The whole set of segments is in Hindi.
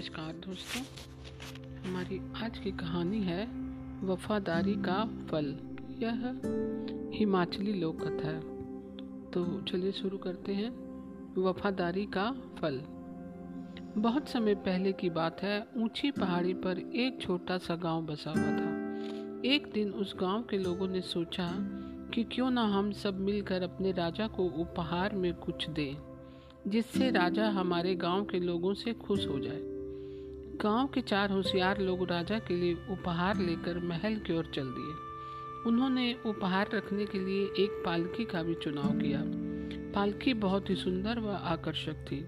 नमस्कार दोस्तों। हमारी आज की कहानी है वफादारी का फल। यह हिमाचली लोक कथा है। तो चलिए शुरू करते हैं। वफादारी का फल। बहुत समय पहले की बात है, ऊँची पहाड़ी पर एक छोटा सा गाँव बसा हुआ था। एक दिन उस गाँव के लोगों ने सोचा कि क्यों ना हम सब मिलकर अपने राजा को उपहार में कुछ दें, जिससे राजा हमारे गाँव के लोगों से खुश हो जाए। गाँव के चार होशियार लोग राजा के लिए उपहार लेकर महल की ओर चल दिए। उन्होंने उपहार रखने के लिए एक पालकी का भी चुनाव किया। पालकी बहुत ही सुंदर व आकर्षक थी।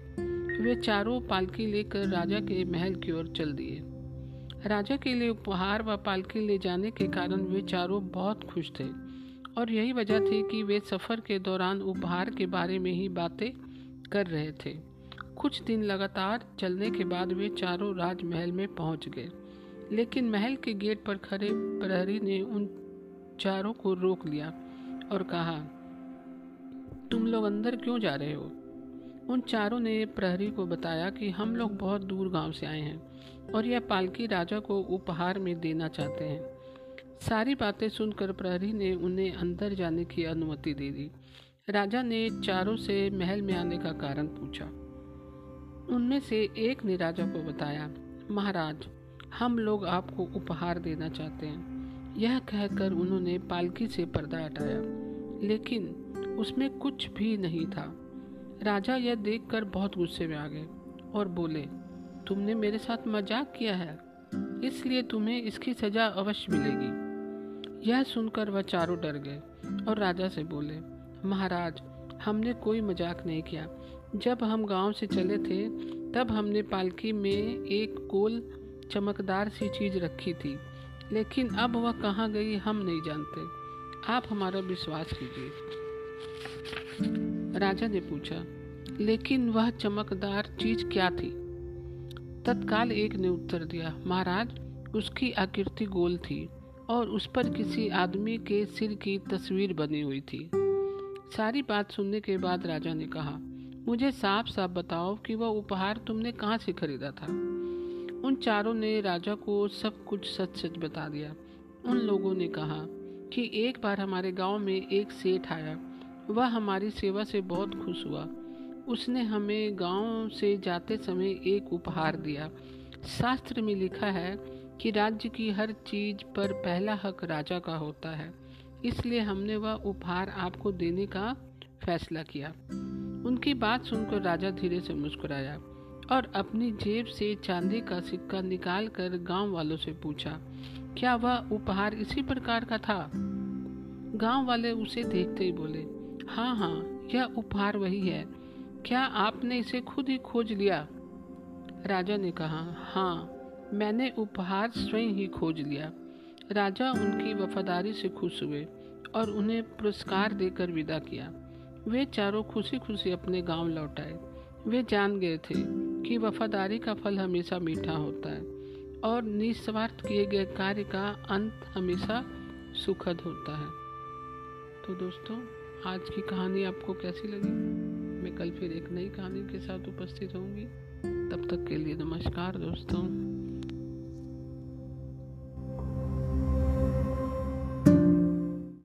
वे चारों पालकी लेकर राजा के महल की ओर चल दिए। राजा के लिए उपहार व पालकी ले जाने के कारण वे चारों बहुत खुश थे और यही वजह थी कि वे सफ़र के दौरान उपहार के बारे में ही बातें कर रहे थे। कुछ दिन लगातार चलने के बाद वे चारों राजमहल में पहुँच गए। लेकिन महल के गेट पर खड़े प्रहरी ने उन चारों को रोक लिया और कहा, तुम लोग अंदर क्यों जा रहे हो? उन चारों ने प्रहरी को बताया कि हम लोग बहुत दूर गाँव से आए हैं और यह पालकी राजा को उपहार में देना चाहते हैं। सारी बातें सुनकर प्रहरी ने उन्हें अंदर जाने की अनुमति दे दी। राजा ने चारों से महल में आने का कारण पूछा। उनमें से एक ने राजा को बताया, महाराज, हम लोग आपको उपहार देना चाहते हैं। यह कहकर उन्होंने पालकी से पर्दा हटाया, लेकिन उसमें कुछ भी नहीं था। राजा यह देखकर बहुत गुस्से में आ गए और बोले, तुमने मेरे साथ मज़ाक किया है, इसलिए तुम्हें इसकी सजा अवश्य मिलेगी। यह सुनकर वह चारों डर गए और राजा से बोले, महाराज, हमने कोई मज़ाक नहीं किया। जब हम गाँव से चले थे, तब हमने पालकी में एक गोल चमकदार सी चीज़ रखी थी, लेकिन अब वह कहाँ गई हम नहीं जानते। आप हमारा विश्वास कीजिए। राजा ने पूछा, लेकिन वह चमकदार चीज़ क्या थी? तत्काल एक ने उत्तर दिया, महाराज, उसकी आकृति गोल थी और उस पर किसी आदमी के सिर की तस्वीर बनी हुई थी। सारी बात सुनने के बाद राजा ने कहा मुझे साफ़ साफ़ बताओ कि वह उपहार तुमने कहाँ से खरीदा था? उन चारों ने राजा को सब कुछ सच सच बता दिया। उन लोगों ने कहा कि एक बार हमारे गाँव में एक सेठ आया। वह हमारी सेवा से बहुत खुश हुआ। उसने हमें गाँव से जाते समय एक उपहार दिया। शास्त्र में लिखा है कि राज्य की हर चीज़ पर पहला हक राजा का होता है। इसलिए हमने वह उपहार आपको देने का फैसला किया। उनकी बात सुनकर राजा धीरे से मुस्कुराया और अपनी जेब से चांदी का सिक्का निकाल कर गाँव वालों से पूछा, क्या वह उपहार इसी प्रकार का था? गाँव वाले उसे देखते ही बोले हाँ हाँ यह उपहार वही है। क्या आपने इसे खुद ही खोज लिया? राजा ने कहा हाँ मैंने उपहार स्वयं ही खोज लिया। राजा उनकी वफादारी से खुश हुए और उन्हें पुरस्कार देकर विदा किया। वे चारों खुशी खुशी अपने गाँव लौट आए। वे जान गए थे कि वफादारी का फल हमेशा मीठा होता है और निस्वार्थ किए गए कार्य का अंत हमेशा सुखद होता है। तो दोस्तों, आज की कहानी आपको कैसी लगी? मैं कल फिर एक नई कहानी के साथ उपस्थित होंगी। तब तक के लिए नमस्कार दोस्तों।